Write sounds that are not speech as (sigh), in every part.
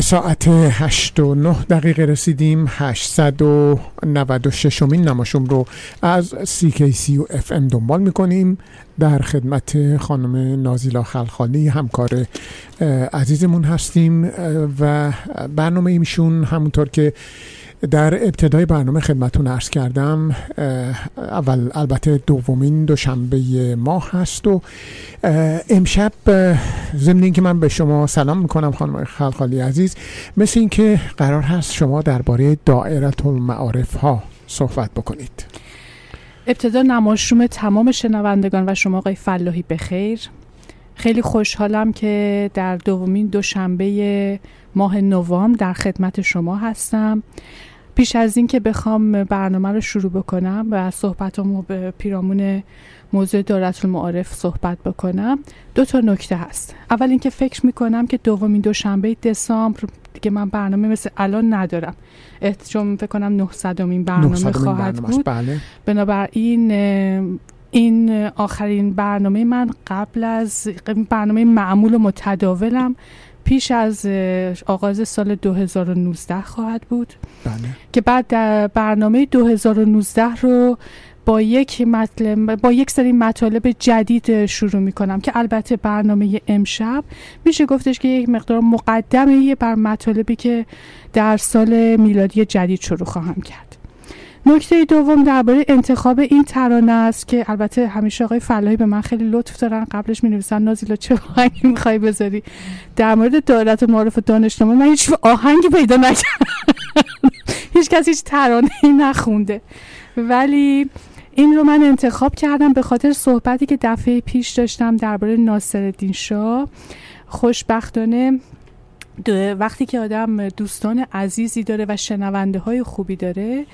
ساعت 8 و 9 دقیقه رسیدیم 896 امین نماشوم رو از CKCU FM دنبال می‌کنیم. در خدمت خانم نازیلا خلخالی همکار عزیزمون هستیم و برنامه ایشون همونطور که در ابتدای برنامه خدمتون عرض کردم اول البته دومین دوشنبه ماه هست و امشب ضمن اینکه من به شما سلام می‌کنم خانم خلخالی عزیز مثل اینکه قرار هست شما درباره دائرت المعارف ها صحبت بکنید. ابتدا نماشوم تمام شنوندگان و شما آقای فلاحی بخیر خیلی خوشحالم که در دومین دوشنبه ماه نوامبر در خدمت شما هستم. پیش از این که بخوام برنامه رو شروع بکنم و صحبتمو به پیرامون موضوع دارت المعارف صحبت بکنم دو تا نکته هست. اول اینکه فکر می‌کنم که دومین دوشنبه دسامبر دیگه من برنامه مثل الان ندارم. چون فکر کنم 900 امین برنامه خواهد بود. بله. بنابراین این آخرین برنامه من قبل از برنامه معمول و متداولم. پیش از آغاز سال 2019 خواهد بود بله. که بعد در برنامه 2019 رو با یک مطلب با یک سری مطالب جدید شروع می کنم که البته برنامه امشب میشه گفتش که یک مقدار مقدمه بر مطالبی که در سال میلادی جدید شروع خواهم کرد نکته دوم درباره انتخاب این ترانه است که البته همیشه آقای فلاحی به من خیلی لطف دارن قبلش می نویسن نازیلا چه آهنگی می‌خوای بذاری؟ در مورد دولت معارف دانشنامه من هیچ آهنگی پیدا نکردم. هیچ کسی هیچ ترانه نخونده. ولی این رو من انتخاب کردم به خاطر صحبتی که دفعه پیش داشتم درباره ناصرالدین شاه. خوشبختانه وقتی که آدم دوستان عزیزی داره و شنونده های خوبی داره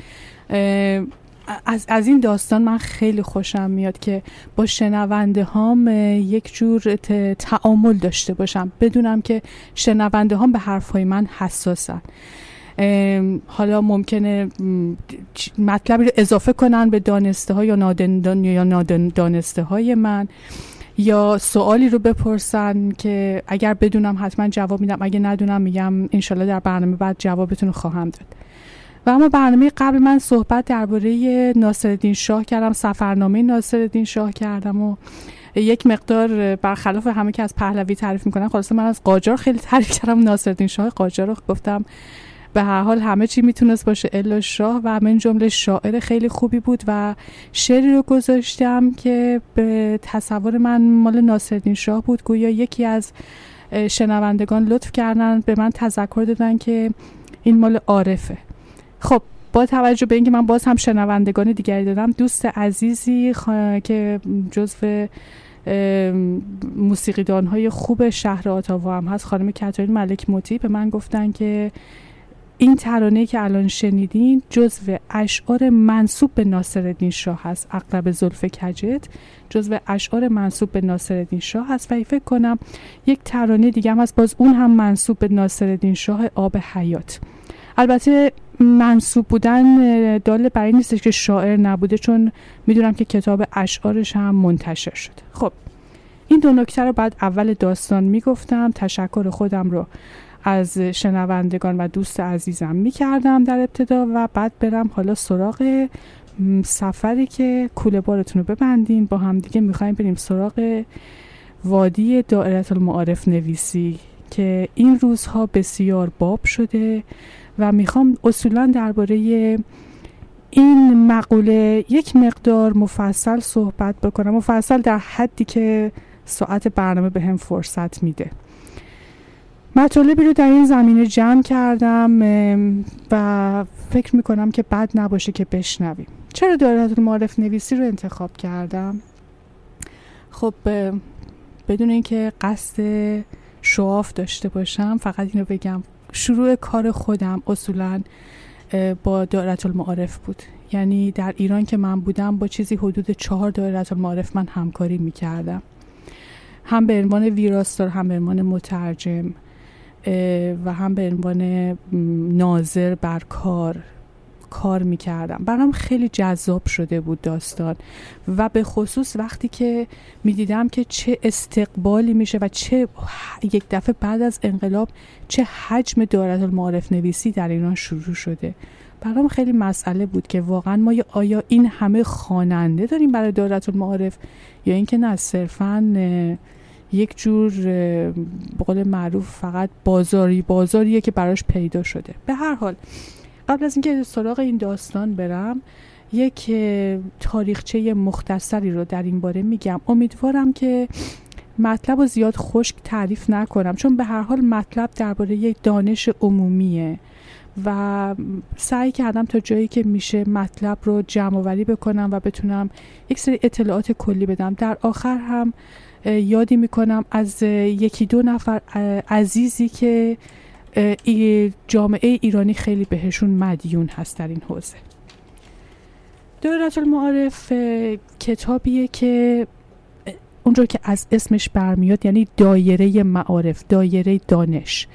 از, از این داستان من خیلی خوشم میاد که با شنونده هام یک جور تعامل داشته باشم. بدونم که شنونده هام به حرف های من حساسن. حالا ممکنه مطلبی رو اضافه کنن به دانسته های یا نادن یا نادن دانسته های من. یا سوالی رو بپرسن که اگر بدونم حتما جواب میدم. اگه ندونم میگم انشالله در برنامه بعد جوابتون رو خواهم داد. و اما برنامه قبل من صحبت درباره ناصرالدین شاه کردم سفرنامه ناصرالدین شاه کردم و یک مقدار برخلاف همه که از پهلوی تعریف می‌کنن خلاصه من از قاجار خیلی تعریف کردم ناصرالدین شاه قاجار رو گفتم. به هر حال همه چی می‌تونست باشه الا شاه و من جمله شاعر خیلی خوبی بود و شعری رو گذاشتم که به تصور من مال ناصرالدین شاه بود. گویا یکی از شنوندگان لطف کردن به من تذکر دادن که این مال عارفه. خب با توجه به اینکه من باز هم شنوندگان دیگری دادم دوست عزیزی که جزو موسیقیدان های خوب شهر آتاوا هم هست خانم کتارین ملک موتی به من گفتن که این ترانه که الان شنیدین جزو اشعار منصوب به ناصرالدین شاه هست اقرب زلف کجت جزو اشعار منصوب به ناصرالدین شاه هست و فکر کنم یک ترانه دیگه هم هست باز اون هم منصوب به ناصرالدین شاه آب حیات. البته منصوب بودن دال بر این نیستش که شاعر نبوده چون می‌دونم که کتاب اشعارش هم منتشر شده. خب این دو نکته رو بعد اول داستان می‌گفتم. تشکر خودم رو از شنوندگان و دوست عزیزم می‌کردم در ابتدا و بعد برم حالا سراغ سفری که کوله بارتون رو ببندین. با هم دیگه می‌خوایم بریم سراغ وادی دائرت المعارف نویسی که این روزها بسیار باب شده. و می‌خوام اصولا درباره این مقوله یک مقدار مفصل صحبت بکنم. مفصل در حدی که ساعت برنامه به هم فرصت میده. مطالبی رو در این زمینه جمع کردم و فکر می‌کنم که بد نباشه که بشنویم. چرا دارت معرف نویسی رو انتخاب کردم؟ خب بدون اینکه قصد شواف داشته باشم فقط اینو بگم. شروع کار خودم اصولا با دایره المعارف بود. یعنی در ایران که من بودم با چیزی حدود چهار دایره المعارف من همکاری می‌کردم. هم به عنوان ویراستار هم به عنوان مترجم و هم به عنوان ناظر بر کار. کار می‌کردم. برام خیلی جذاب شده بود داستان. و به خصوص وقتی که می‌دیدم که چه استقبالی میشه و چه یک دفعه بعد از انقلاب چه حجم دارت المعارف نویسی در ایران شروع شده. برام خیلی مسئله بود که واقعا ما آیا این همه خواننده داریم برای دارت المعارف یا اینکه نه صرفا یک جور به قول معروف فقط بازاری بازاریه که براش پیدا شده. به هر حال قبل از اینکه سراغ این داستان برم یک تاریخچه مختصری رو در این باره میگم. امیدوارم که مطلب رو زیاد خشک تعریف نکنم چون به هر حال مطلب درباره یک دانش عمومیه و سعی کردم تا جایی که میشه مطلب رو جمع وری بکنم و بتونم یک سری اطلاعات کلی بدم. در آخر هم یادی می‌کنم از یکی دو نفر عزیزی که جامعه ایرانی خیلی بهشون مدیون هست در این حوزه. دایره المعارف کتابیه که اونجور که از اسمش برمیاد یعنی دایره‌المعارف دایره دانش.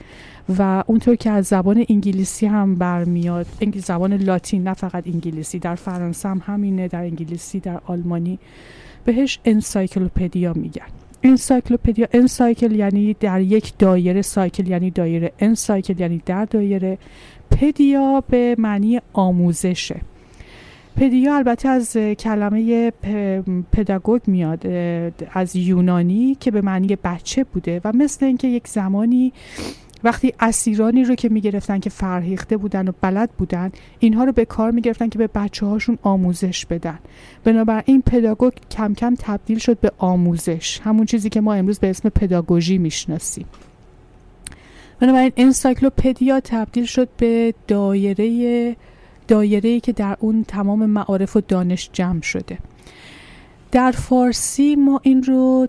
و اونطور که از زبان انگلیسی هم برمیاد زبان لاتین نه فقط انگلیسی در فرانسه هم همینه در انگلیسی در آلمانی بهش encyclopedia میگن. encyclopedia encycle یعنی در یک دایره cycle یعنی دایره encycle یعنی در دایره pedia به معنی آموزشه. پدیا البته از کلمه پداگوگ میاد از یونانی که به معنی بچه بوده و مثل اینکه یک زمانی وقتی اسیرانی رو که می‌گرفتن که فرهیخته بودن و بلد بودن اینها رو به کار می‌گرفتن که به بچه هاشون آموزش بدن. بنابراین پداگوگ کم کم تبدیل شد به آموزش همون چیزی که ما امروز به اسم پداگوژی می‌شناسیم. بنابراین انسایکلوپدیا تبدیل شد به دایره دایره که در اون تمام معارف و دانش جمع شده. در فارسی ما این رو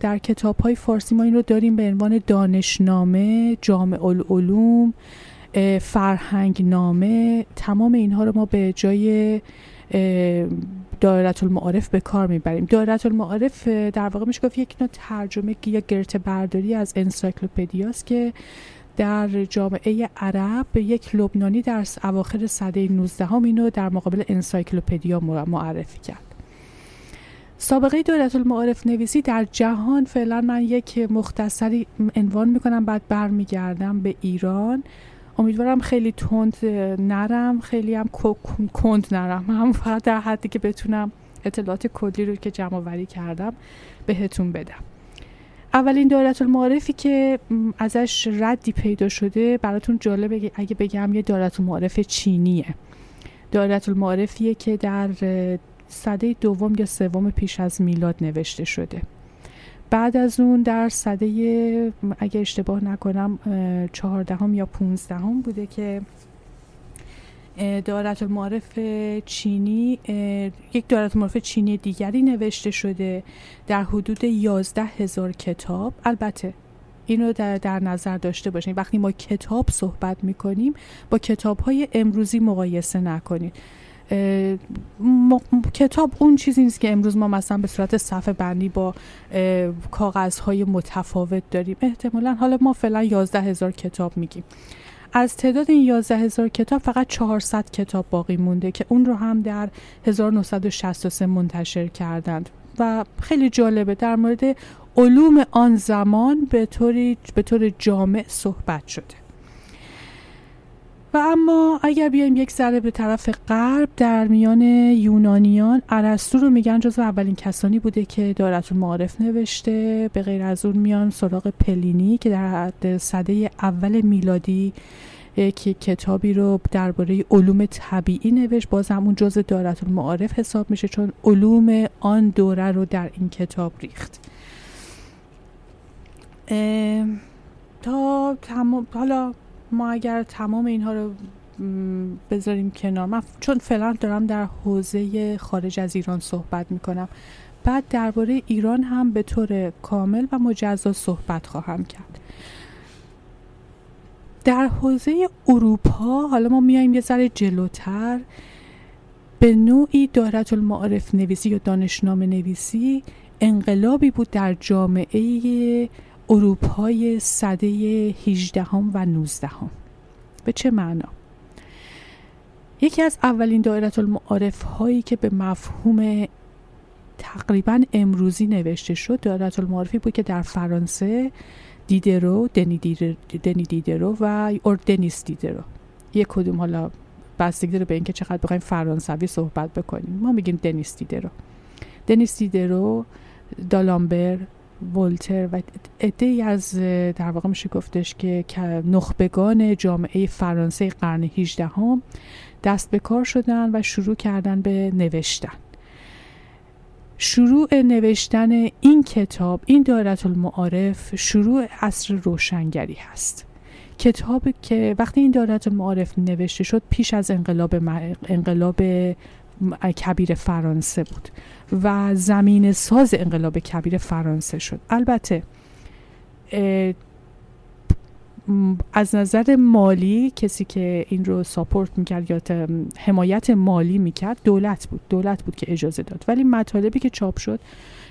در کتاب های فارسی ما این رو داریم به عنوان دانشنامه جامع العلوم فرهنگ نامه تمام اینها رو ما به جای دایرت المعارف به کار می‌بریم. دایرت المعارف در واقع میشه گفت یک نوع ترجمه یا گرت برداری از انسایکلوپدیاست که در جامعه عرب یک لبنانی در اواخر سده 19 هم اینو در مقابل انسایکلوپدیا معرفی کرد. سابقه دولت المعارف نویسی در جهان فعلا من یک مختصری عنوان می‌کنم بعد برمیگردم به ایران. امیدوارم خیلی تند نرم خیلی هم کند نرم. هم فقط در حدی که بتونم اطلاعات کلی رو که جمع وری کردم بهتون بدم. اولین دولت المعارفی که ازش ردی پیدا شده براتون جالبه اگه بگم یه دولت المعارف چینیه. دولت المعارفیه که در صده دوم یا سوم پیش از میلاد نوشته شده. بعد از اون در صده اگه اشتباه نکنم چهاردهم یا پونزدهم بوده که دارت المعارف چینی یک دارت المعارف چینی دیگری نوشته شده در حدود یازده هزار کتاب. البته این رو در, در نظر داشته باشین. وقتی ما کتاب صحبت می‌کنیم با کتاب های امروزی مقایسه نکنید. کتاب اون چیزی نیست که امروز ما مثلا به صورت صفحه بندی با کاغذهای متفاوت داریم. احتمالا حالا ما فعلا یازده هزار کتاب میگیم. از تعداد این یازده هزار کتاب فقط 400 کتاب باقی مونده که اون رو هم در 1963 منتشر کردند. و خیلی جالبه در مورد علوم آن زمان به, به طور جامع صحبت شده. اما اگر بیایم یک ذره به طرف غرب در میان یونانیان ارسطو رو میگن جزو اولین کسانی بوده که دارت معارف نوشته. به غیر از اون میان سراغ پلینی که در صده اول میلادی که کتابی رو درباره علوم طبیعی نوشت. باز همون جز دارت المعارف حساب میشه چون علوم آن دوره رو در این کتاب ریخت. تا تمام حالا ما اگر تمام اینها رو بذاریم کنار. من چون فعلا دارم در حوزه خارج از ایران صحبت می‌کنم. بعد درباره ایران هم به طور کامل و مجزا صحبت خواهم کرد. در حوزه اروپا حالا ما میایم یه ذره جلوتر به نوعی دارت المعارف نویسی یا دانشنامه نویسی انقلابی بود در جامعه اروپای صده 18 و 19 به چه معنا؟ یکی از اولین دایره المعارف هایی که به مفهوم تقریبا امروزی نوشته شد دایره المعارفی بود که در فرانسه دیدرو دنی, دیدرو و اور دنیس دیدرو. یک کدوم حالا بستگی داره به اینکه چقدر بخوایم فرانسوی صحبت بکنیم. ما میگیم دنیس دیدرو. دنیس دیدرو دالامبر ولتر و عده از در واقع میشه گفتش که نخبگان جامعه فرانسه قرن 18 هم دست به کار شدن و شروع کردن به نوشتن. شروع نوشتن این کتاب این دایره المعارف شروع عصر روشنگری هست. کتاب که وقتی این دایره المعارف نوشته شد پیش از انقلاب انقلاب کبیر فرانسه بود و زمین ساز انقلاب کبیر فرانسه شد. البته از نظر مالی کسی که این رو ساپورت می‌کرد یا حمایت مالی می‌کرد دولت بود دولت بود که اجازه داد. ولی مطالبی که چاپ شد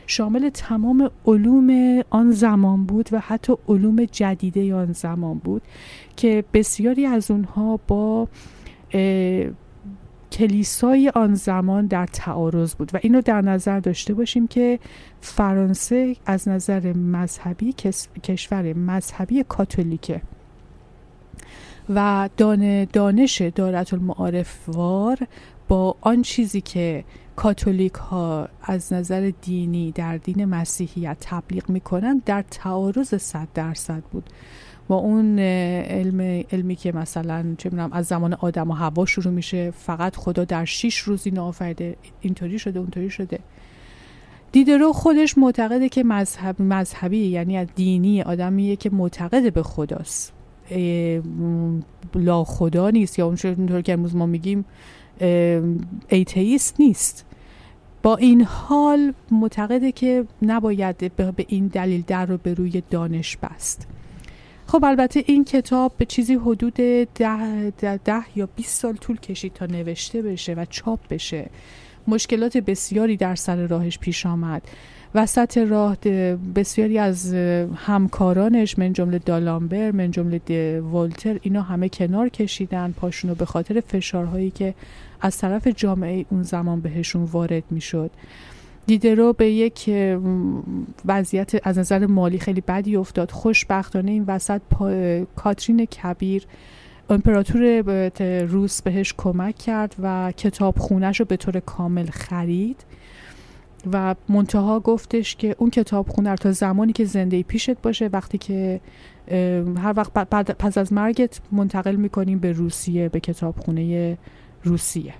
شامل تمام علوم آن زمان بود و حتی علوم جدیده آن زمان بود که بسیاری از اونها با کلیسای آن زمان در تعارض بود و اینو در نظر داشته باشیم که فرانسه از نظر مذهبی کشور مذهبی کاتولیکه و دان دانش دارت المعارفوار با آن چیزی که کاتولیک ها از نظر دینی در دین مسیحیت تبلیغ می‌کنن در تعارض صد درصد بود. با اون علم علمی که مثلا چه می‌دونم از زمان آدم و هوا شروع میشه فقط خدا در شیش روز اینو آفریده اینطوری شده اونطوری شده. دیدرو خودش معتقده که مذهب مذهبی یعنی از دینی آدمیه که معتقد به خداست. لا خدا نیست یا اونطور که امروز ما میگیم ایتیست نیست. با این حال معتقده که نباید به این دلیل در رو به روی دانش بست. خب البته این کتاب به چیزی حدود ده, ده, ده یا 20 سال طول کشید تا نوشته بشه و چاپ بشه. مشکلات بسیاری در سر راهش پیش آمد. وسط راه بسیاری از همکارانش من جمله دالامبر من جمله ولتر اینا همه کنار کشیدن. پاشونو به خاطر فشارهایی که از طرف جامعه اون زمان بهشون وارد می‌شد. دیدرو به یک وضعیت از نظر مالی خیلی بدی افتاد. خوشبختانه این وسط کاترین کبیر امپراتور روس بهش کمک کرد و کتاب خونش رو به طور کامل خرید و منتها گفتش که اون کتاب خونه تا زمانی که زنده پیشت باشه وقتی که هر وقت بعد پس از مرگت منتقل می‌کنیم به روسیه به کتابخونه روسیه.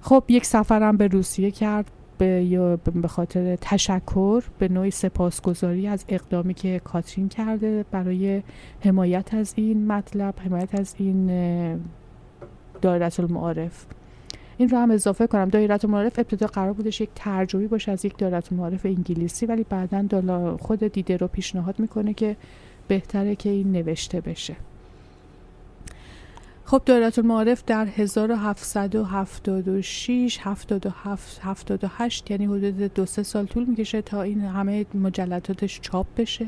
خب یک سفرم به روسیه کرد. به یا به خاطر تشکر به نوعی سپاسگزاری از اقدامی که کاترین کرده برای حمایت از این مطلب حمایت از این دایره المعارف این رو هم اضافه کنم. دایره المعارف ابتدا قرار بودش یک ترجمه باشه از یک دایره المعارف انگلیسی ولی بعدا خود دیده رو پیشنهاد می‌کنه که بهتره که این نوشته بشه. خب دایره المعارف در 1776 77 78 یعنی حدود دو سه سال طول می‌کشه تا این همه مجلداتش چاپ بشه.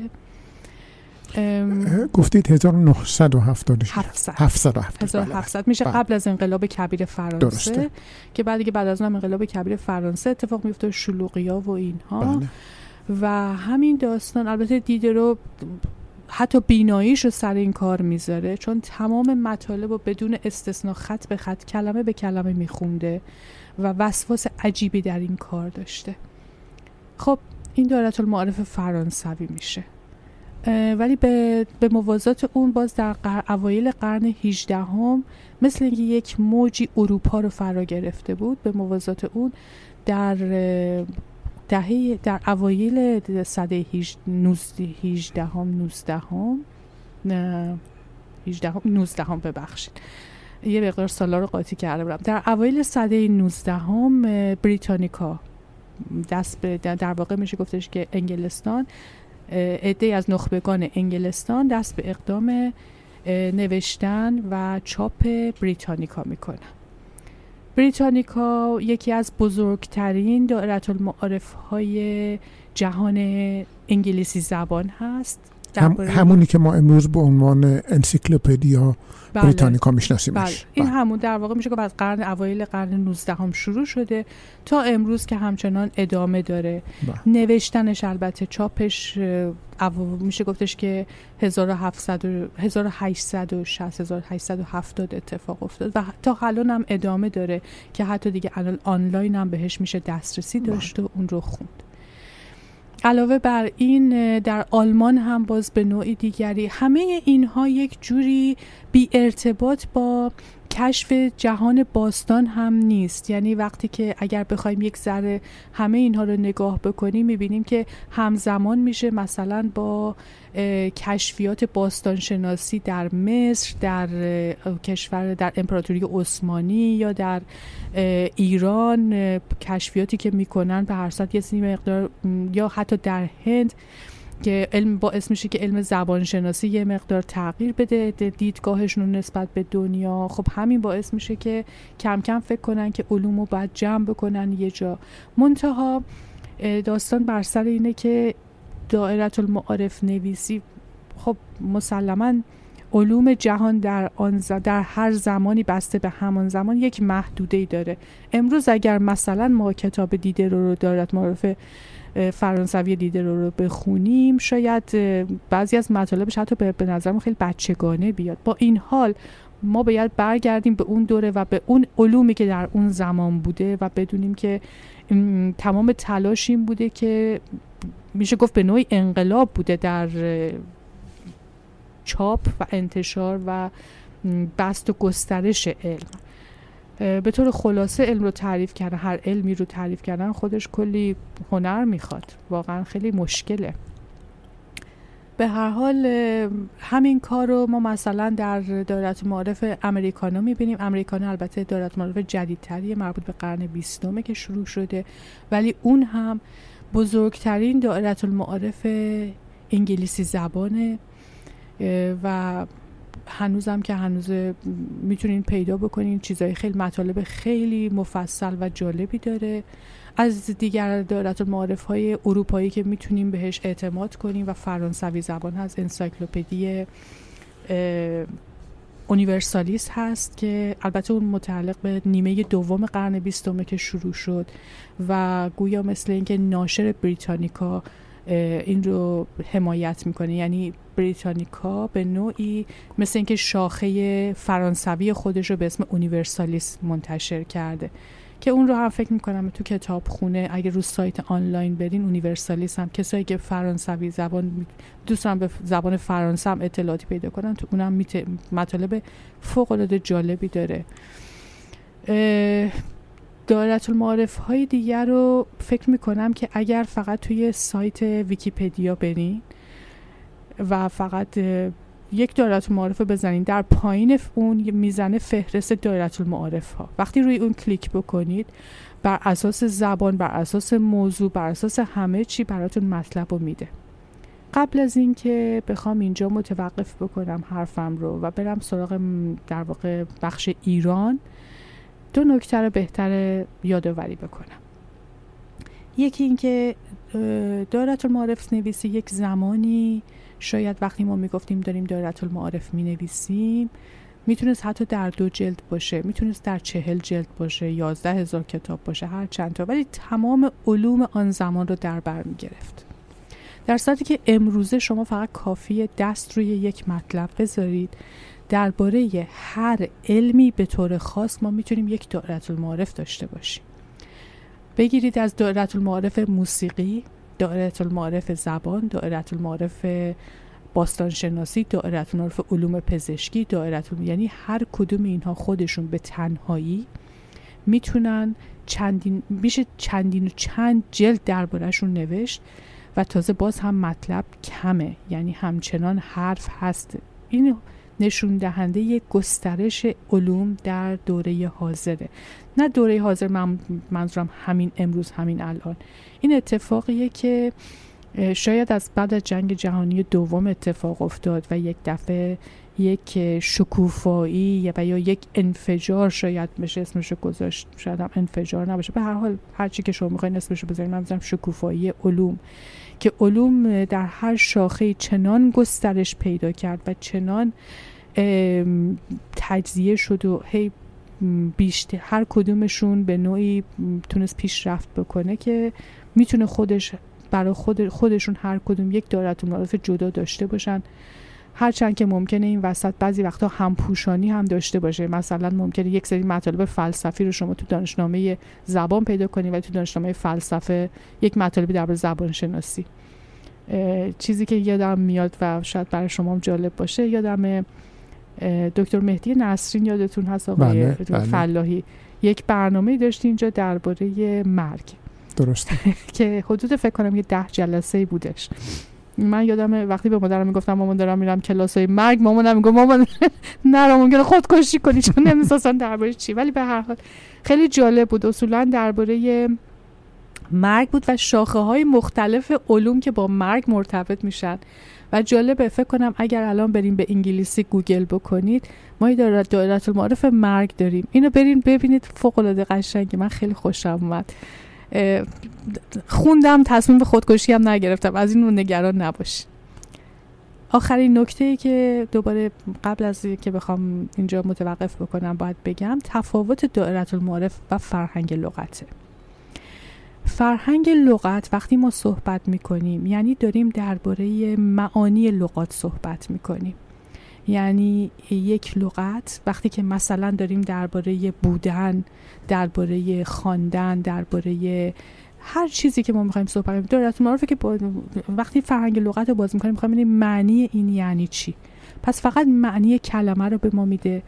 گفتید 1976 700 700 میشه بله. قبل از انقلاب کبیر فرانسه درسته. که بعد دیگه بعد از اون انقلاب کبیر فرانسه اتفاق میفته شلوغیا و اینها. بله. و همین داستان البته دیده رو حتی بیناییش رو سر این کار می‌ذاره چون تمام مطالب رو بدون استثنا خط به خط کلمه به کلمه میخونده و وسواس عجیبی در این کار داشته. خب این دارت المعارف فرانسوی میشه. ولی به, به موازات اون باز در اوایل قرن 18 هم مثل اینکه یک موجی اروپا رو فرا گرفته بود به موازات اون در دهه در اوایل صده 18 هم 19 هم 18 هم 19 هم ببخشید. یه مقدار سالا رو قاطی کرده بودم در اوایل صده 19 هم بریتانیکا. دست به در واقع میشه گفتش که انگلستان عده از نخبگان انگلستان دست به اقدام نوشتن و چاپ بریتانیکا می‌کنن بریتانیکا یکی از بزرگترین دائرت المعارف های جهان انگلیسی زبان هست. هم همونی که ما امروز به عنوان انسیکلوپدیا بله. بریتانیکا میشناسیمش بله. این بله. همون در واقع میشه که از قرن اوایل قرن 19 هم شروع شده تا امروز که همچنان ادامه داره بله. نوشتنش البته چاپش میشه گفتش که 1700 1860 1870 اتفاق افتاد و تا الان هم ادامه داره که حتی دیگه الان آنلاین هم بهش میشه دسترسی داشت و اون رو خوند علاوه بر این در آلمان هم باز به نوعی دیگری. همه اینها یک جوری بی ارتباط با کشف جهان باستان هم نیست. یعنی وقتی که اگر بخوایم یک ذره همه اینها رو نگاه بکنیم می‌بینیم که همزمان میشه مثلا با کشفیات باستانشناسی در مصر در کشور در امپراتوری عثمانی یا در ایران کشفیاتی که می‌کنن به هر صورت یه مقدار یا حتی در هند. که علم باعث میشه که علم زبانشناسی یه مقدار تغییر بده دیدگاهشون نسبت به دنیا. خب همین باعث میشه که کم کم فکر کنن که علوم رو باید جمع بکنن یه جا. منتها داستان بر سر اینه که دائرت المعارف نویسی خب مسلما علوم جهان در آن در هر زمانی بسته به همان زمان یک محدوده داره. امروز اگر مثلا ما کتاب دیده رو, رو دارت معرف فرانسوی دیده رو, بخونیم. شاید بعضی از مطالبش حتی به, به نظرم خیلی بچگانه بیاد. با این حال ما باید برگردیم به اون دوره و به اون علومی که در اون زمان بوده و بدونیم که تمام تلاش این بوده که میشه گفت به نوعی انقلاب بوده در چاپ و انتشار و بست و گسترش علم. به طور خلاصه علم رو تعریف کردن هر علمی رو تعریف کردن خودش کلی هنر می‌خواد. واقعا خیلی مشکله. به هر حال همین کار رو ما مثلا در دارت معارف امریکانا می‌بینیم. امریکانا البته دارت معارف جدیدتری مربوط به قرن بیستمه که شروع شده. ولی اون هم بزرگترین دائرت المعارف انگلیسی زبانه و هنوزم که هنوز می‌تونین پیدا بکنین چیزای خیلی مطالب خیلی مفصل و جالبی داره. از دیگر دارت المعارف های اروپایی که می‌تونیم بهش اعتماد کنیم و فرانسوی زبان هست انسایکلوپدی اونیورسالیس هست که البته اون متعلق به نیمه دوم قرن بیستمه که شروع شد و گویا مثل اینکه ناشر بریتانیکا این رو حمایت می‌کنه. یعنی بریتانیکا به نوعی مثل اینکه شاخه فرانسوی خودش رو به اسم اونیورسالیست منتشر کرده. که اون رو هم فکر می‌کنم تو کتاب خونه اگه رو سایت آنلاین برین اونیورسالیست هم. کسایی که فرانسوی زبان دوستان به زبان فرانسه هم اطلاعاتی پیدا کنن تو اونم. مطالب فوق العاده جالبی داره. دارت المعارف های دیگر رو فکر می‌کنم که اگر فقط توی سایت ویکیپدیا برین و فقط یک دایره المعارف بزنید در پایین اون می‌زنه فهرست دایره المعارف ها وقتی روی اون کلیک بکنید بر اساس زبان بر اساس موضوع بر اساس همه چی براتون مطلب رو میده. قبل از اینکه بخوام اینجا متوقف بکنم حرفم رو و برم سراغ در واقع بخش ایران دو نکته رو بهتر یادآوری بکنم. یکی اینکه دارت المعارف نویسی یک زمانی شاید وقتی ما می‌گفتیم داریم دایره المعارف می نویسیم می‌تونست حتی در دو جلد باشه می‌تونست در چهل جلد باشه یازده هزار کتاب باشه هر چند تا ولی تمام علوم آن زمان رو در بر می گرفت در صورتی که امروزه شما فقط کافی دست روی یک مطلب بذارید درباره هر علمی به طور خاص ما می‌تونیم یک دایره المعارف داشته باشیم. بگیرید از دایره المعارف موسیقی دائره المعارف زبان دائره المعارف باستانشناسی دائره المعارف علوم پزشکی دائره یعنی هر کدوم اینها خودشون به تنهایی می‌تونن چندین میشه چندین و چند جلد دربارهشون نوشت و تازه باز هم مطلب کمه. یعنی همچنان حرف هست. این نشون دهنده گسترش علوم در دوره حاضره. نه دوره حاضر من منظورم همین امروز همین الان. این اتفاقیه که شاید از بعد از جنگ جهانی دوم اتفاق افتاد و یک دفعه یک شکوفایی و یا یک انفجار شاید بشه اسمش گذاشت. شاید هم انفجار نباشه. به هر حال هر چی که شما می‌خواین اسمش بذارید من شکوفایی علوم. که علوم در هر شاخه چنان گسترش پیدا کرد و چنان تجزیه شد و هی بیشتر هر کدومشون به نوعی تونست پیشرفت بکنه که می‌تونه خودش برای خود خودشون هر کدوم یک دارت معرف جدا داشته باشن. هرچند که ممکنه این وسط بعضی وقتا همپوشانی هم داشته باشه. مثلا ممکنه یک سری مطالب فلسفی رو شما تو دانشنامه زبان پیدا کنید و تو دانشنامه فلسفه یک مطالبی درباره زبان شناسی. چیزی که یادم میاد و شاید برای شما هم جالب باشه یادم دکتر مهدی نصرین یادتون هست آقای بله، بله. فلاحی. یک برنامه داشتی اینجا درباره مرگ. درسته. (laughs) که حدود فکر کنم یه ده جلسه بودش. من یادم وقتی به مادرم می‌گفتم مامان دارم میرم کلاس های مرگ مامانم می‌گفت مامان نرا (laughs) ممکنه خودکشی کنی چون نمیساسن درباره چی. ولی به هر حال خیلی جالب بود. اصولا درباره مرگ بود و شاخه های مختلف علوم که با مرگ مرتبط میشن. و جالبه فکر کنم اگر الان بریم به انگلیسی گوگل بکنید ما یه دایره المعارف مرگ داریم. اینو برین ببینید فوق العاده قشنگه. من خیلی خوشم اومد. خوندم تصمیم به خودکشی هم نگرفتم. از این نگران نباش آخرین نکته ای که دوباره قبل از که بخوام اینجا متوقف بکنم باید بگم تفاوت دائره المعارف و فرهنگ لغته. فرهنگ لغت وقتی ما صحبت می‌کنیم یعنی داریم درباره معانی لغات صحبت می‌کنیم. یعنی یک لغت وقتی که مثلا داریم درباره بودن درباره خواندن درباره هر چیزی که ما می‌خوایم صحبت کنیم. دارت معرفه که وقتی فرهنگ لغت رو باز می‌کنیم می‌خوایم ببینیم معنی این یعنی چی. پس فقط معنی کلمه رو به ما میده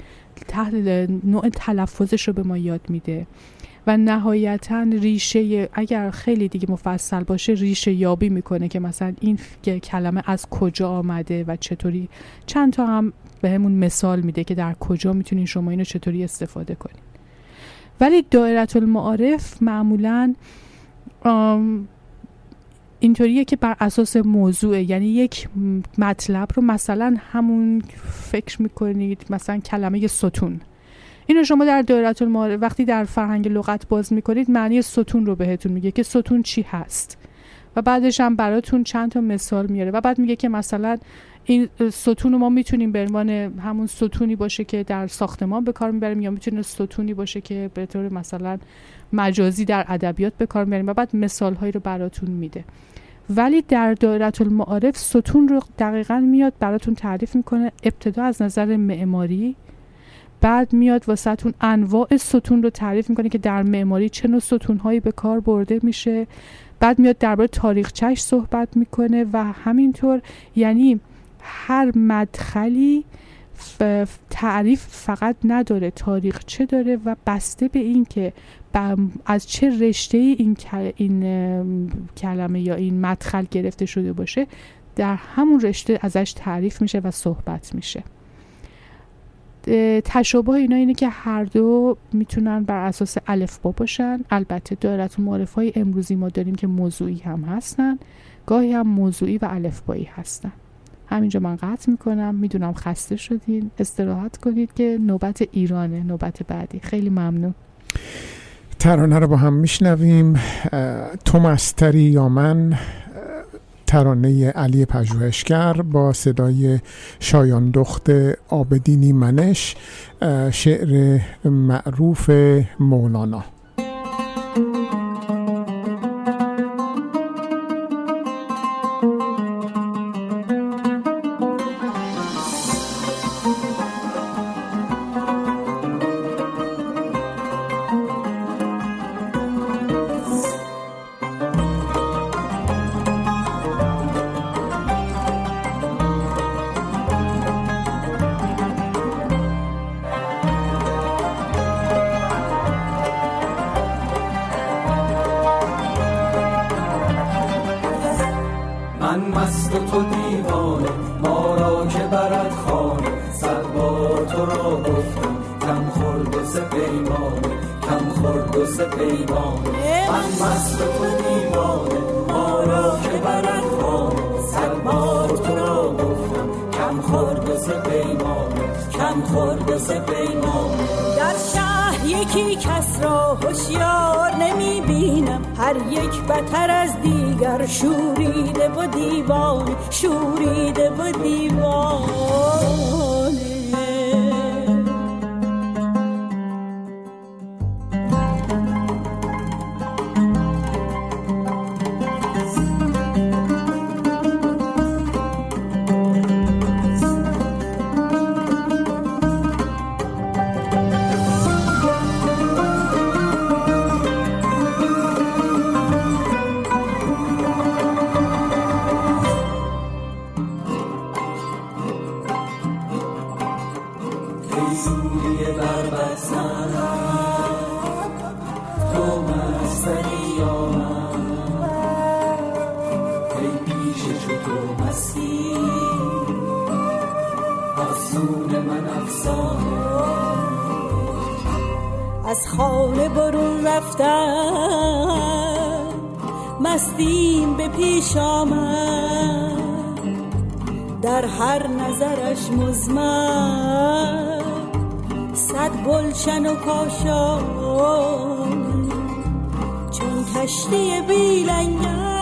تحلیل نوع تلفظش رو به ما یاد میده. و نهایتا ریشه اگر خیلی دیگه مفصل باشه ریشه یابی می‌کنه که مثلا این کلمه از کجا آمده و چطوری. چند تا هم به همون مثال میده که در کجا می‌تونین شما اینو چطوری استفاده کنین. ولی دائرت المعارف معمولا اینطوریه که بر اساس موضوع یعنی یک مطلب رو مثلا همون فکر می‌کنید مثلا کلمه ستون. اینو شما در دایره المعارف وقتی در فرهنگ لغت باز می‌کنید معنی ستون رو بهتون میگه که ستون چی هست. و بعدش هم براتون چند تا مثال میاره. و بعد میگه که مثلا این ستون رو ما می‌تونیم به عنوان همون ستونی باشه که در ساختمان به کار می‌بریم یا می‌تونه ستونی باشه که به طور مثلا مجازی در ادبیات به کار می‌بریم. و بعد مثال هایی رو براتون میده. ولی در دایره المعارف ستون رو دقیقا میاد براتون تعریف می‌کنه ابتدا از نظر معماری بعد میاد واسهتون انواع ستون رو تعریف می‌کنه که در معماری چه نوع ستونهایی به کار برده میشه. بعد میاد درباره تاریخچهش صحبت می‌کنه و همینطور یعنی هر مدخلی تعریف فقط نداره تاریخ چه داره و بسته به این که از چه رشته این, این کلمه یا این مدخل گرفته شده باشه در همون رشته ازش تعریف میشه و صحبت میشه. تشابه اینا اینه که هر دو می‌تونن بر اساس الفبا باشن. البته دارت معرف های امروزی ما داریم که موضوعی هم هستن. گاهی هم موضوعی و الفبایی هستن. همینجا من قطع می‌کنم. می‌دونم خسته شدین. استراحت کنید که نوبت ایرانه نوبت بعدی. خیلی ممنون. ترانه رو با هم میشنویم. تو مستری یا من. ترانه علی پژوهشگر با صدای شایان دخت آبدینی منش شعر معروف مولانا. یکی کس را هوشیار نمی بینم هر یک بتر از دیگر شوریده و دیوان شوریده و دیوان. گلشن و کاشان. چون کشتی بیلنگر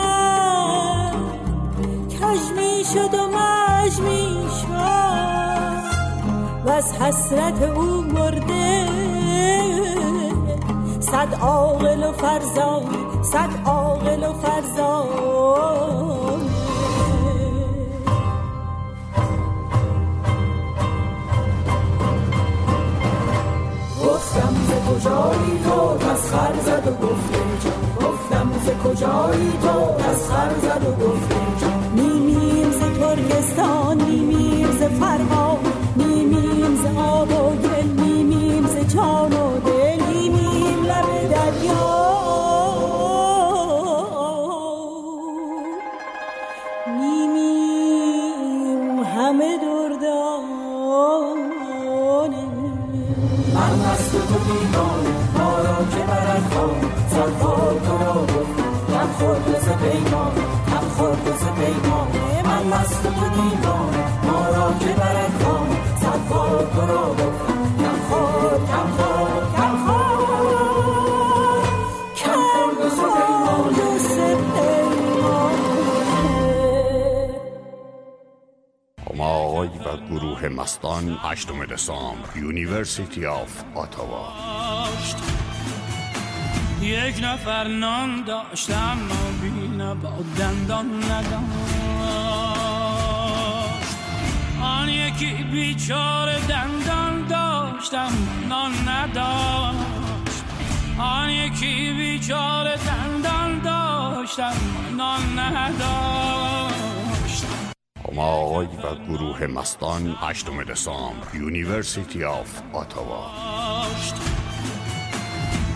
کج می شد و مج می شد و از حسرت او مرده صد عاقل و فرزان صد عاقل و فرزان. کجایی تو؟ از خر زد و گفته گفتم ز کجایی تو؟ از خر زد و گفته نیمیم ز ترکستان نیمیم ز فرمان نیمیم ز آب و گل نیمیم ز جان صد بار تو را کم خورد ز پیمان کم خورد ز پیمان من مست تو دیوانه ما که برد خانه صد بار تو را گفتم کم خورد کم خورد کم خورد کم خورد و گروه مستان 8 دسامبر یونیورسیتی آف آتاوا یک نفر نان داشتم اما بینوا دندان نداشت. آن یکی بیچاره دندان داشتم نان نداشت. آن یکی بیچاره دندان داشتم نان نداشت. همای و گروه مستان 8 دسامبر University of Ottawa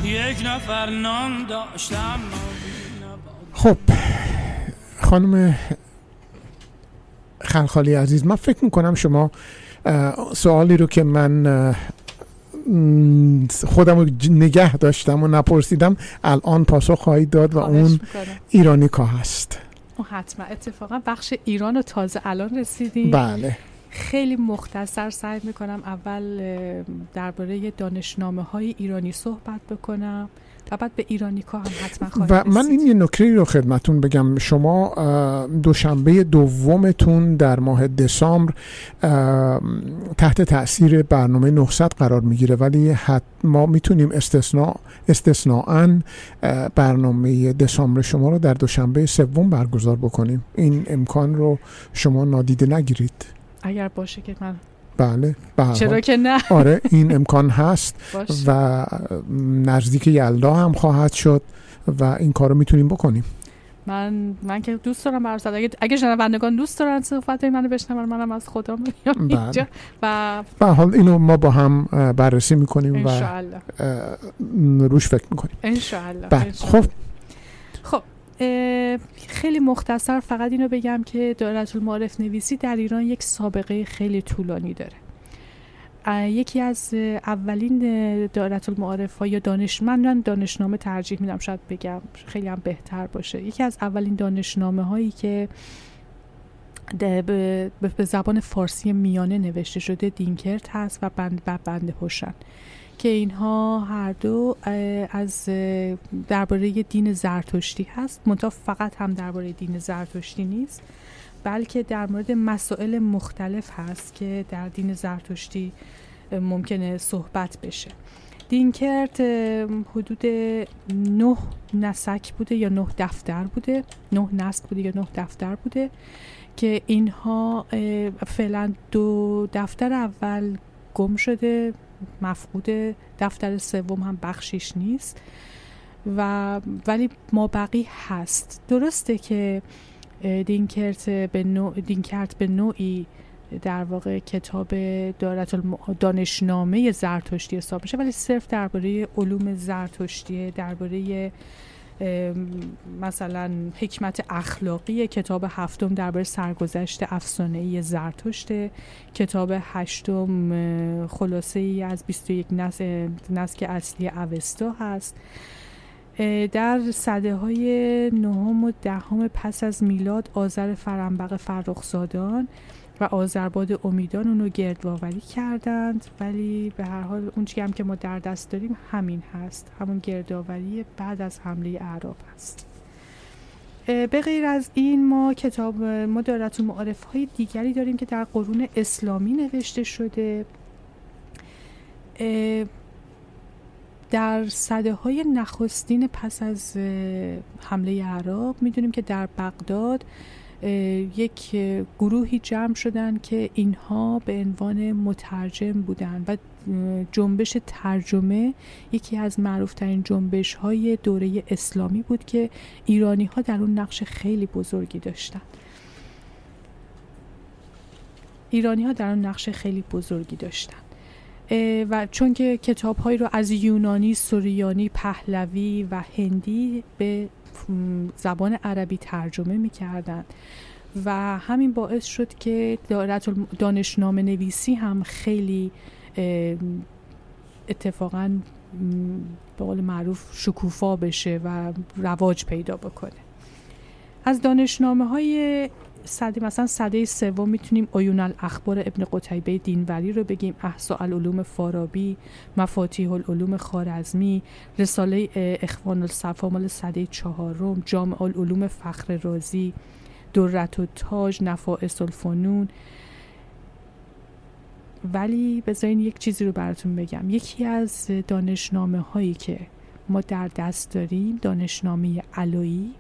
یک نفر نان داشتم. خب خانم خلخالی عزیز من فکر می‌کنم شما سوالی رو که من خودم رو نگه داشتم و نپرسیدم الان پاسخ خواهید داد و اون. ایرانیکا هست اون حتما. اتفاقا بخش ایران رو تازه الان رسیدیم. بله. خیلی مختصر سعی می‌کنم اول درباره دانشنامه های ایرانی صحبت بکنم و بعد به ایرانیکا هم حتما خواهیم و من. این یه نکته رو خدمتون بگم. شما دوشنبه دومتون در ماه دسامبر تحت تاثیر برنامه 900 قرار می‌گیره. ولی حت ما می‌تونیم استثناء استثناعا برنامه دسامبر شما رو در دوشنبه سوم برگزار بکنیم. این امکان رو شما نادیده نگیرید. اگر باشه که من بله به چرا. که نه؟ آره این امکان هست (laughs) باشه. و نزدیک یلدا هم خواهد شد و این کار رو می‌تونیم بکنیم. من من که دوست دارم برای اگه اگه شنوندگان دوست دارن صحبت منو بشنون منم از خدا میام بله. اینجا. و به حال اینو ما با هم بررسی می‌کنیم و روش فکر می‌کنیم. انشاءالله بله. خب. خیلی مختصر فقط اینو بگم که دایره المعارف نویسی در ایران یک سابقه خیلی طولانی داره. یکی از اولین دایره المعارف ها یا دانشمند من دانشنامه ترجیح میدم شاید بگم خیلی هم بهتر باشه. یکی از اولین دانشنامه هایی که به زبان فارسی میانه نوشته شده دینکرت هست و بند و بند هوشن. که اینها هر دو از درباره دین زرتشتی هست. منتها فقط هم درباره دین زرتشتی نیست بلکه در مورد مسائل مختلف هست که در دین زرتشتی ممکنه صحبت بشه. دینکرت حدود نه نسک بوده یا نه دفتر بوده نه نسک بوده یا نه دفتر بوده که اینها فعلا دو دفتر اول گم شده. مفقود دفتر سوم هم بخشیش نیست. و ولی ما بقی هست. درسته که دینکرت به نوع دینکرت به نوعی در واقع کتاب دارت دانشنامه زرتشتی حساب میشه ولی صرف درباره علوم زرتشتیه درباره مثلا حکمت اخلاقی کتاب هفتم درباره سرگذشت افسانه ای زرتشت. کتاب هشتم خلاصه ای از 21 نس- نسک اصلی اوستا هست. در صده های نهم و دهم پس از میلاد آذر فرنبق فرخزادان. و آذرباد امیدان اونو گردآوری کردند. ولی به هر حال اون هم که ما در دست داریم همین هست. همون گردآوری بعد از حمله اعراب اه، به غیر از این ما کتاب ما دارت معارف های دیگری داریم که در قرون اسلامی نوشته شده. در صده های نخستین پس از حمله اعراب می‌دونیم که در بغداد یک گروهی جمع شدن که اینها به عنوان مترجم بودن و جنبش ترجمه یکی از معروفترین جنبش های دوره اسلامی بود که ایرانی ها در اون نقش خیلی بزرگی داشتن. ایرانی ها در اون نقش خیلی بزرگی داشتن. اه، و چون که کتاب هایی رو از یونانی، سوریانی، پهلوی و هندی به زبان عربی ترجمه می کردن و همین باعث شد که دانشنامه نویسی هم خیلی اتفاقا به قول معروف شکوفا بشه و رواج پیدا بکنه. از دانشنامه های صده مثلا صده سوم می‌تونیم عیون الاخبار ابن قتیبه دینوری رو بگیم. احساء العلوم فارابی مفاتیح العلوم خارزمی رساله اخوان الصفا مال صده چهارم جامع العلوم فخر رازی درت و تاج نفائس الفنون. ولی بذارین یک چیزی رو براتون بگم. یکی از دانشنامه هایی که ما در دست داریم دانشنامه علایی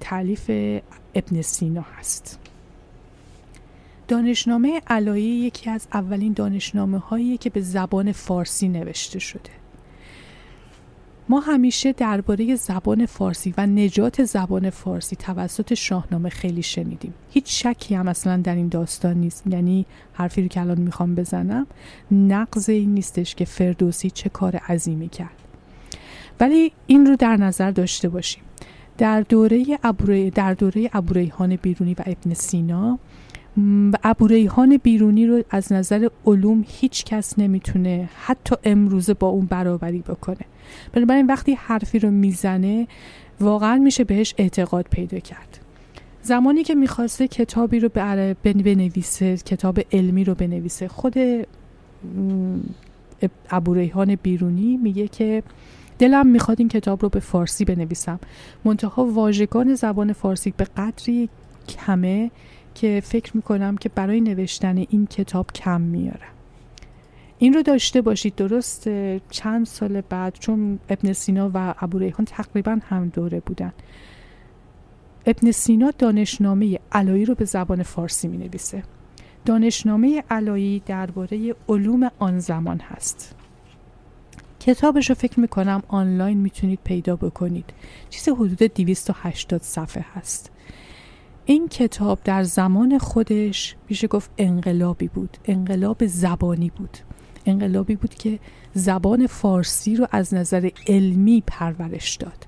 تعلیف ابن سینا هست. دانشنامه علایی یکی از اولین دانشنامه هایی که به زبان فارسی نوشته شده. ما همیشه درباره زبان فارسی و نجات زبان فارسی توسط شاهنامه خیلی شنیدیم. هیچ شکی هم اصلا در این داستان نیست. یعنی حرفی رو که الان می‌خوام بزنم نقض این نیستش که فردوسی چه کار عظیمی کرد. ولی این رو در نظر داشته باشیم. در دوره ابوری در دوره ابوریحان بیرونی و ابن سینا ابوریحان بیرونی رو از نظر علوم هیچ کس نمی‌تونه حتی امروزه با اون برابری بکنه. بنابراین وقتی حرفی رو می‌زنه واقعا میشه بهش اعتقاد پیدا کرد. زمانی که می‌خواسته کتابی رو بنویسه کتاب علمی رو بنویسه خود ابوریحان بیرونی میگه که دلم می‌خواد این کتاب رو به فارسی بنویسم. منتها واژگان زبان فارسی به قدری کمه که فکر می‌کنم که برای نوشتن این کتاب کم میاره. این رو داشته باشید. درست چند سال بعد چون ابن سینا و ابو ریحان تقریبا هم دوره بودن. ابن سینا دانشنامه علایی رو به زبان فارسی می نویسه دانشنامه علایی درباره علوم آن زمان هست. کتابش رو فکر می‌کنم آنلاین می‌تونید پیدا بکنید. چیز حدود 280 صفحه هست. این کتاب در زمان خودش میشه گفت انقلابی بود. انقلاب زبانی بود. انقلابی بود که زبان فارسی رو از نظر علمی پرورش داد.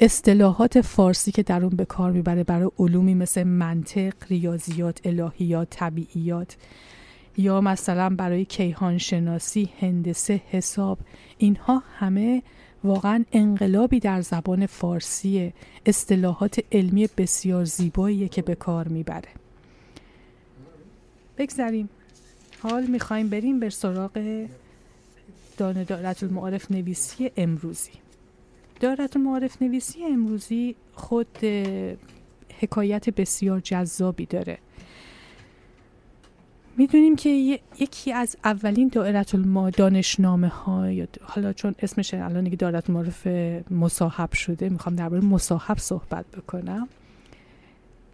اصطلاحات فارسی که در اون به کار می‌بره برای علومی مثل منطق، ریاضیات، الهیات، طبیعیات یا مثلا برای کیهان شناسی، هندسه، حساب اینها همه واقعا انقلابی در زبان فارسی اصطلاحات علمی بسیار زیباییه که به کار می‌بره. بگذریم. حال می‌خوایم بریم به سراغ دانه دارت المعارف نویسی امروزی. دارت المعارف نویسی امروزی خود حکایت بسیار جذابی داره. می‌دونیم که یکی از اولین دائرت الما دانشنامه ها یا حالا چون اسمش الان دیگه دائرت المعارف مصاحب شده می‌خوام درباره مصاحب صحبت بکنم.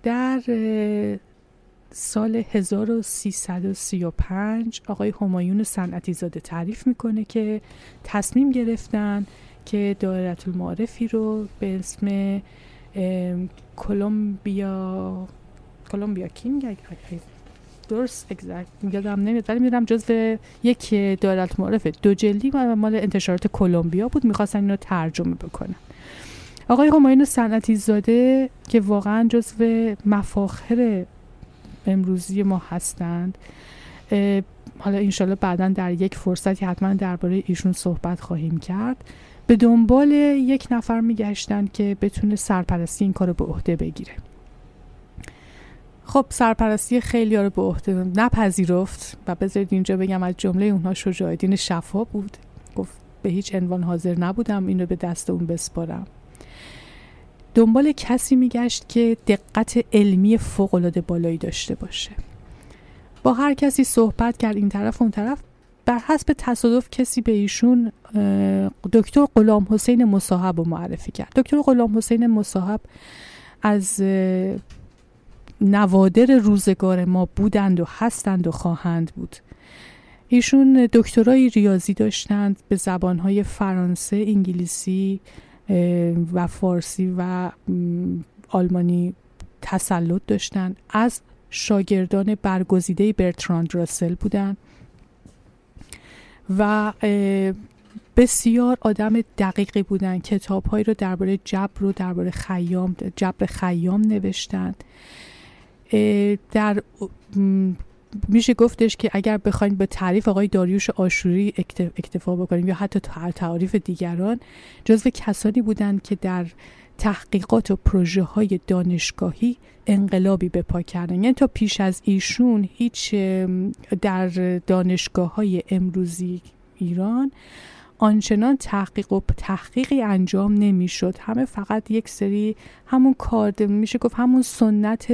در سال 1335 آقای همایون صنعتی زاده تعریف می‌کنه که تصمیم گرفتن که دائرت المعارفی رو به اسم کلمبیا کلمبیا کینگ درست اگزکت یادم نمیاد. ولی می‌دونم جزو یک دائرت معارف دو جلدی و مال انتشارات کلمبیا بود. می‌خواستن اینو ترجمه بکنن. آقای همایون صنعتی زاده که واقعا جزو مفاخر امروزی ما هستند حالا انشالله بعدا در یک فرصتی حتما درباره ایشون صحبت خواهیم کرد. به دنبال یک نفر میگشتن که بتونه سرپرستی این کار رو به عهده بگیره. خب سرپرستی خیلی رو به عهده نپذیرفت و بذارید اینجا بگم از جمله اونها شجاعالدین شفا بود. گفت به هیچ عنوان حاضر نبودم این رو به دست اون بسپارم. دنبال کسی میگشت که دقت علمی فوق‌العاده بالایی داشته باشه. با هر کسی صحبت کرد این طرف اون طرف. بر حسب تصادف کسی به ایشون دکتر غلام حسین مصاحب رو معرفی کرد. دکتر غلام حسین مصاحب از نوادر روزگار ما بودند و هستند و خواهند بود. ایشون دکترای ریاضی داشتند به زبانهای فرانسه، انگلیسی و فارسی و آلمانی تسلط داشتند. از شاگردان برگزیده برتراند راسل بودند. و بسیار آدم دقیقی بودن کتابهایی رو درباره جبر رو درباره خیام جبر خیام نوشتند. در میشه گفتش که اگر بخواید به تعریف آقای داریوش آشوری اکت- اکتفا بکنیم یا حتی تع- تعریف دیگران جزو کسانی بودند که در تحقیقات و پروژه های دانشگاهی انقلابی به پا کردن. یعنی تا پیش از ایشون هیچ در دانشگاه های امروزی ایران آنچنان تحقیق و تحقیقی انجام نمی‌شد همه فقط یک سری همون کار میشه گفت همون سنت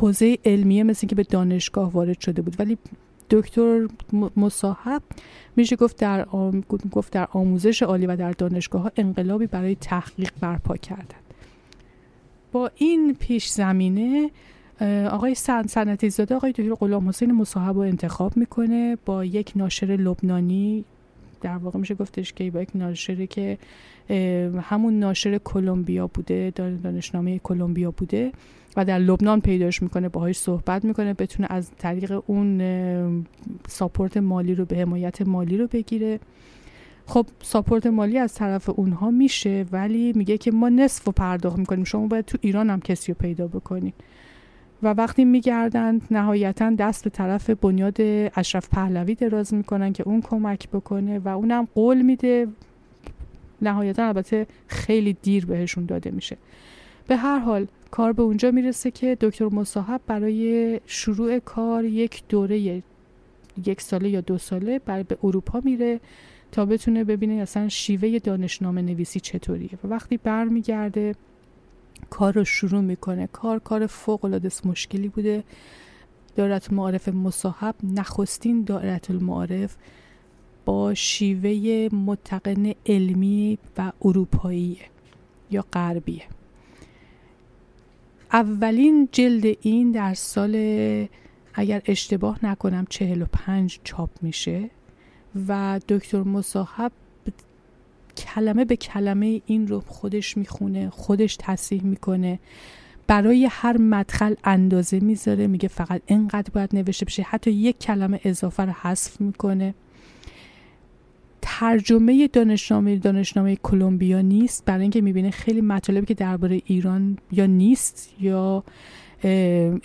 حوزه علمیه مثل که به دانشگاه وارد شده بود ولی دکتر مصاحب میشه گفت در. گفت در آموزش عالی و در دانشگاه ها انقلابی برای تحقیق برپا کردن با این پیش زمینه آقای سن سنتی زاده آقای دکتر غلام حسین مصاحب رو انتخاب می‌کنه با یک ناشر لبنانی در واقع میشه گفتش که با یک ناشری که همون ناشر کلمبیا بوده دان- دانشنامه کلمبیا بوده و در لبنان پیداش می‌کنه باهاش صحبت می‌کنه بتونه از طریق اون ساپورت مالی رو به حمایت مالی رو بگیره. خب ساپورت مالی از طرف اونها میشه ولی میگه که ما نصف رو پرداخت می‌کنیم. شما باید تو ایران هم کسی رو پیدا بکنید و وقتی میگردند نهایتا دست به طرف بنیاد اشرف پهلوی دراز می‌کنن که اون کمک بکنه و اونم قول میده. نهایتا البته خیلی دیر بهشون داده میشه. به هر حال کار به اونجا می‌رسه که دکتر مصاحب برای شروع کار یک دوره یک ساله یا دو ساله برای به اروپا میره تا بتونه ببینه اصلا شیوه دانشنامه نویسی چطوریه. و وقتی برمیگرده کار رو شروع می‌کنه. کار کار فوق العاده مشکلی بوده. دائرت المعارف مصاحب نخستین دائرت المعارف با شیوه متقن علمی و اروپایی یا غربیه اولین جلد این در سال اگر اشتباه نکنم 45 چاپ میشه و دکتر مصاحب کلمه به کلمه این رو خودش می‌خونه خودش تصحیح می‌کنه. برای هر مدخل اندازه می‌ذاره میگه فقط اینقدر باید نوشته بشه. حتی یک کلمه اضافه رو حذف می‌کنه. ترجمه دانشنامه دانشنامه کلمبیا نیست. برای اینکه می‌بینه خیلی مطالبی که درباره ایران یا نیست یا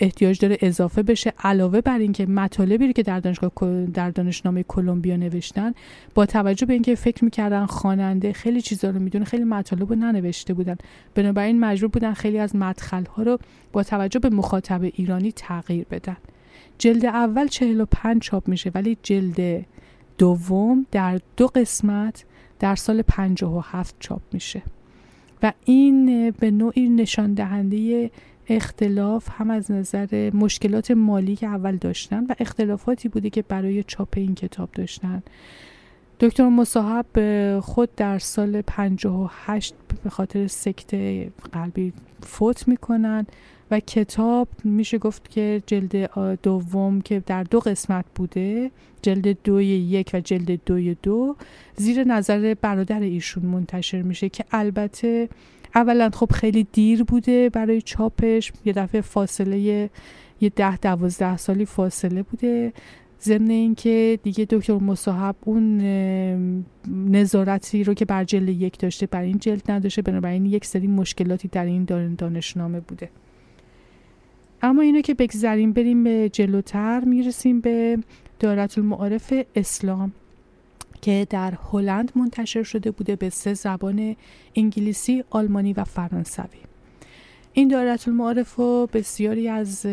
احتیاج داره اضافه بشه. علاوه بر اینکه مطالبی که در دانشگاه در دانشنامه کلمبیا نوشتن با توجه به اینکه فکر می‌کردن خواننده خیلی چیزا رو می‌دونه خیلی مطالب رو ننوشته بودن. بنابراین مجبور بودن خیلی از مدخل ها رو با توجه به مخاطب ایرانی تغییر بدن. جلد اول 45 چاپ میشه ولی جلد دوم در دو قسمت در سال 57 چاپ میشه. و این به نوعی نشان دهنده اختلاف هم از نظر مشکلات مالی که اول داشتن و اختلافاتی بوده که برای چاپ این کتاب داشتن. دکتر مصاحب خود در سال 58 به خاطر سکته قلبی فوت می‌کنن و کتاب میشه گفت که جلد دوم که در دو قسمت بوده جلد دوی یک و جلد دوی دو زیر نظر برادر ایشون منتشر میشه که البته اولا خب خیلی دیر بوده برای چاپش یه دفعه فاصله یه ده دوازده سالی فاصله بوده. ضمن اینکه دیگه دکتر مصاحب اون نظارتی رو که بر جلد یک داشته بر این جلد نداشته بنابراین یک سری مشکلاتی در این دانشنامه بوده. اما اینو که بگذریم بریم به جلوتر می‌رسیم به دارت المعارف اسلام. که در هلند منتشر شده بوده به سه زبان انگلیسی، آلمانی و فرانسوی. این دارت المعارف رو بسیاری از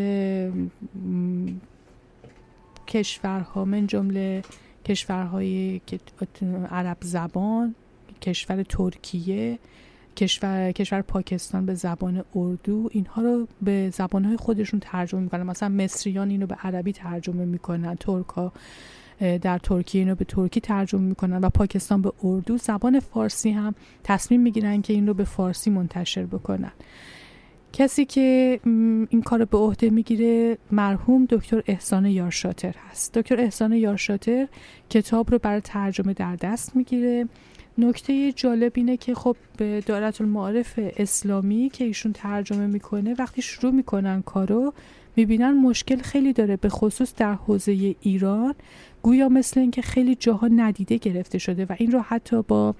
کشورها من جمله کشورهای عرب زبان کشور ترکیه کشور کشور پاکستان به زبان اردو اینها رو به زبانهای خودشون ترجمه می‌کنن. مثلا مصریان اینو به عربی ترجمه می‌کنن ترک ها در ترکیه اینو به ترکی ترجمه می‌کنن و پاکستان به اردو زبان فارسی هم تصمیم می‌گیرن که این رو به فارسی منتشر بکنن. کسی که این کار به عهده می‌گیره مرحوم دکتر احسان یارشاتر هست. دکتر احسان یارشاتر کتاب رو برای ترجمه در دست می‌گیره. نکته جالب اینه که خب به دارت المعارف اسلامی که ایشون ترجمه می‌کنه وقتی شروع می‌کنن کارو می‌بینن مشکل خیلی داره به خصوص در حوزه ایران. گویا مثل اینکه خیلی جاها ندیده گرفته شده و این رو حتی با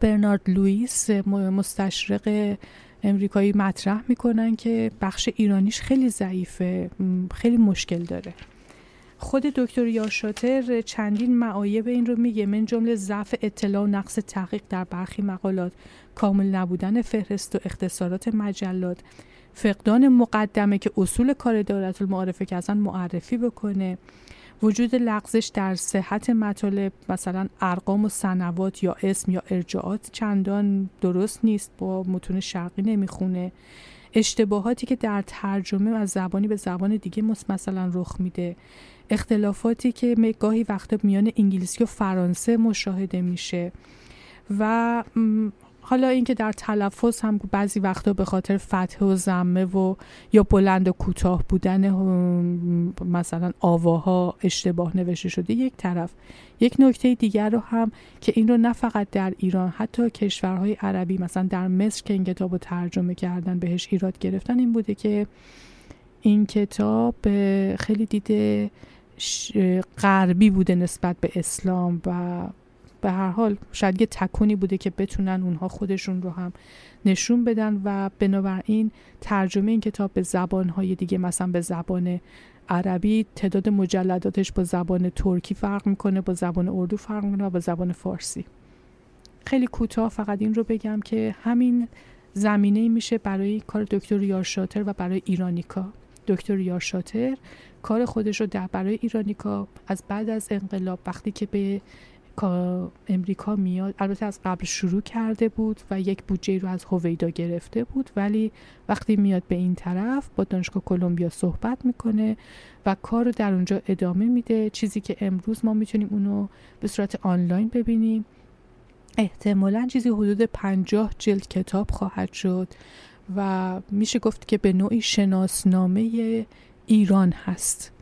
برنارد لوئیس مستشرق امریکایی مطرح می‌کنن که بخش ایرانیش خیلی ضعیفه خیلی مشکل داره. خود دکتر یاشاتر چندین معایب این رو میگه من جمله ضعف اطلاع و نقص تحقیق در برخی مقالات کامل نبودن فهرست و اختصارات مجلات فقدان مقدمه که اصول کار دارت المعارفه که اصلا معرفی بکنه. وجود لغزش در صحت مطالب مثلا ارقام و سنوات یا اسم یا ارجاعات چندان درست نیست با متون شرقی نمی‌خونه. اشتباهاتی که در ترجمه از زبانی به زبان دیگه مثلا رخ میده. اختلافاتی که گاهی وقتا میان انگلیسی و فرانسه مشاهده میشه. و حالا اینکه در تلفظ هم بعضی وقتا به خاطر فتح و زمه و یا بلند و کوتاه بودن مثلا آواها اشتباه نوشته شده یک طرف. یک نکته دیگر رو هم که این رو نه فقط در ایران حتی کشورهای عربی مثلا در مصر که این کتاب رو ترجمه کردن بهش ایراد گرفتن این بوده که این کتاب خیلی دیده غربی بوده نسبت به اسلام و به هر حال شاید یه تکونی بوده که بتونن اونها خودشون رو هم نشون بدن و بنابراین ترجمه این کتاب به زبانهای دیگه مثلا به زبان عربی تعداد مجلداتش با زبان ترکی فرق می‌کنه با زبان اردو فرق می‌کنه و با زبان فارسی. خیلی کوتاه فقط این رو بگم که همین زمینه میشه برای کار دکتر یارشاتر و برای ایرانیکا دکتر یارشاتر کار خودش رو در برای ایرانیکا از بعد از انقلاب وقتی که به امریکا میاد البته از قبل شروع کرده بود و یک بودجه رو از هویدا گرفته بود ولی وقتی میاد به این طرف با دانشگاه کلمبیا صحبت می‌کنه و کار رو در اونجا ادامه میده. چیزی که امروز ما می‌تونیم اونو به صورت آنلاین ببینیم. احتمالا چیزی حدود پنجاه جلد کتاب خواهد شد و میشه گفت که به نوعی شناسنامه ایران هست.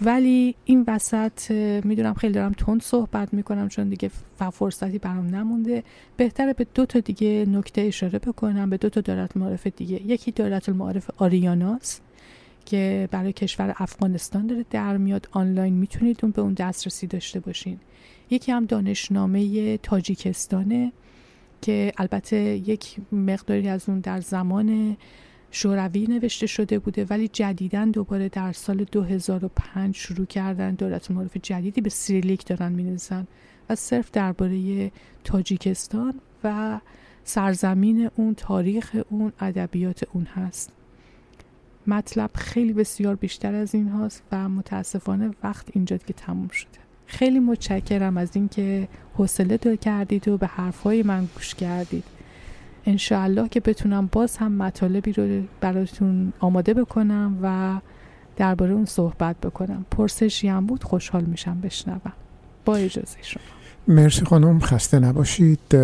ولی این وسط می‌دونم خیلی دارم تند صحبت می‌کنم چون دیگه فرصتی برام نمونده. بهتره به دو تا دیگه نکته اشاره بکنم. به دو تا دارت معارف دیگه. یکی دارت المعارف آریاناس که برای کشور افغانستان داره در میاد. آنلاین می‌تونید اون به اون دسترسی داشته باشین. یکی هم دانشنامه تاجیکستانه که البته یک مقداری از اون در زمان شوروی نوشته شده بوده ولی جدیدا دوباره در سال 2005 شروع کردن دولت معرف جدیدی به سیریلیک دارن می‌نویسن و صرف درباره تاجیکستان و سرزمین اون تاریخ اون ادبیات اون هست. مطلب خیلی بسیار بیشتر از این هاست و متاسفانه وقت اینجا که تموم شده. خیلی متشکرم از اینکه حوصله دار کردید و به حرفهای من گوش کردید. انشاءالله که بتونم باز هم مطالبی رو براتون آماده بکنم و درباره اون صحبت بکنم. پرسشی هم بود خوشحال میشم بشنوم. با اجازه شما. مرسی خانم خسته نباشید.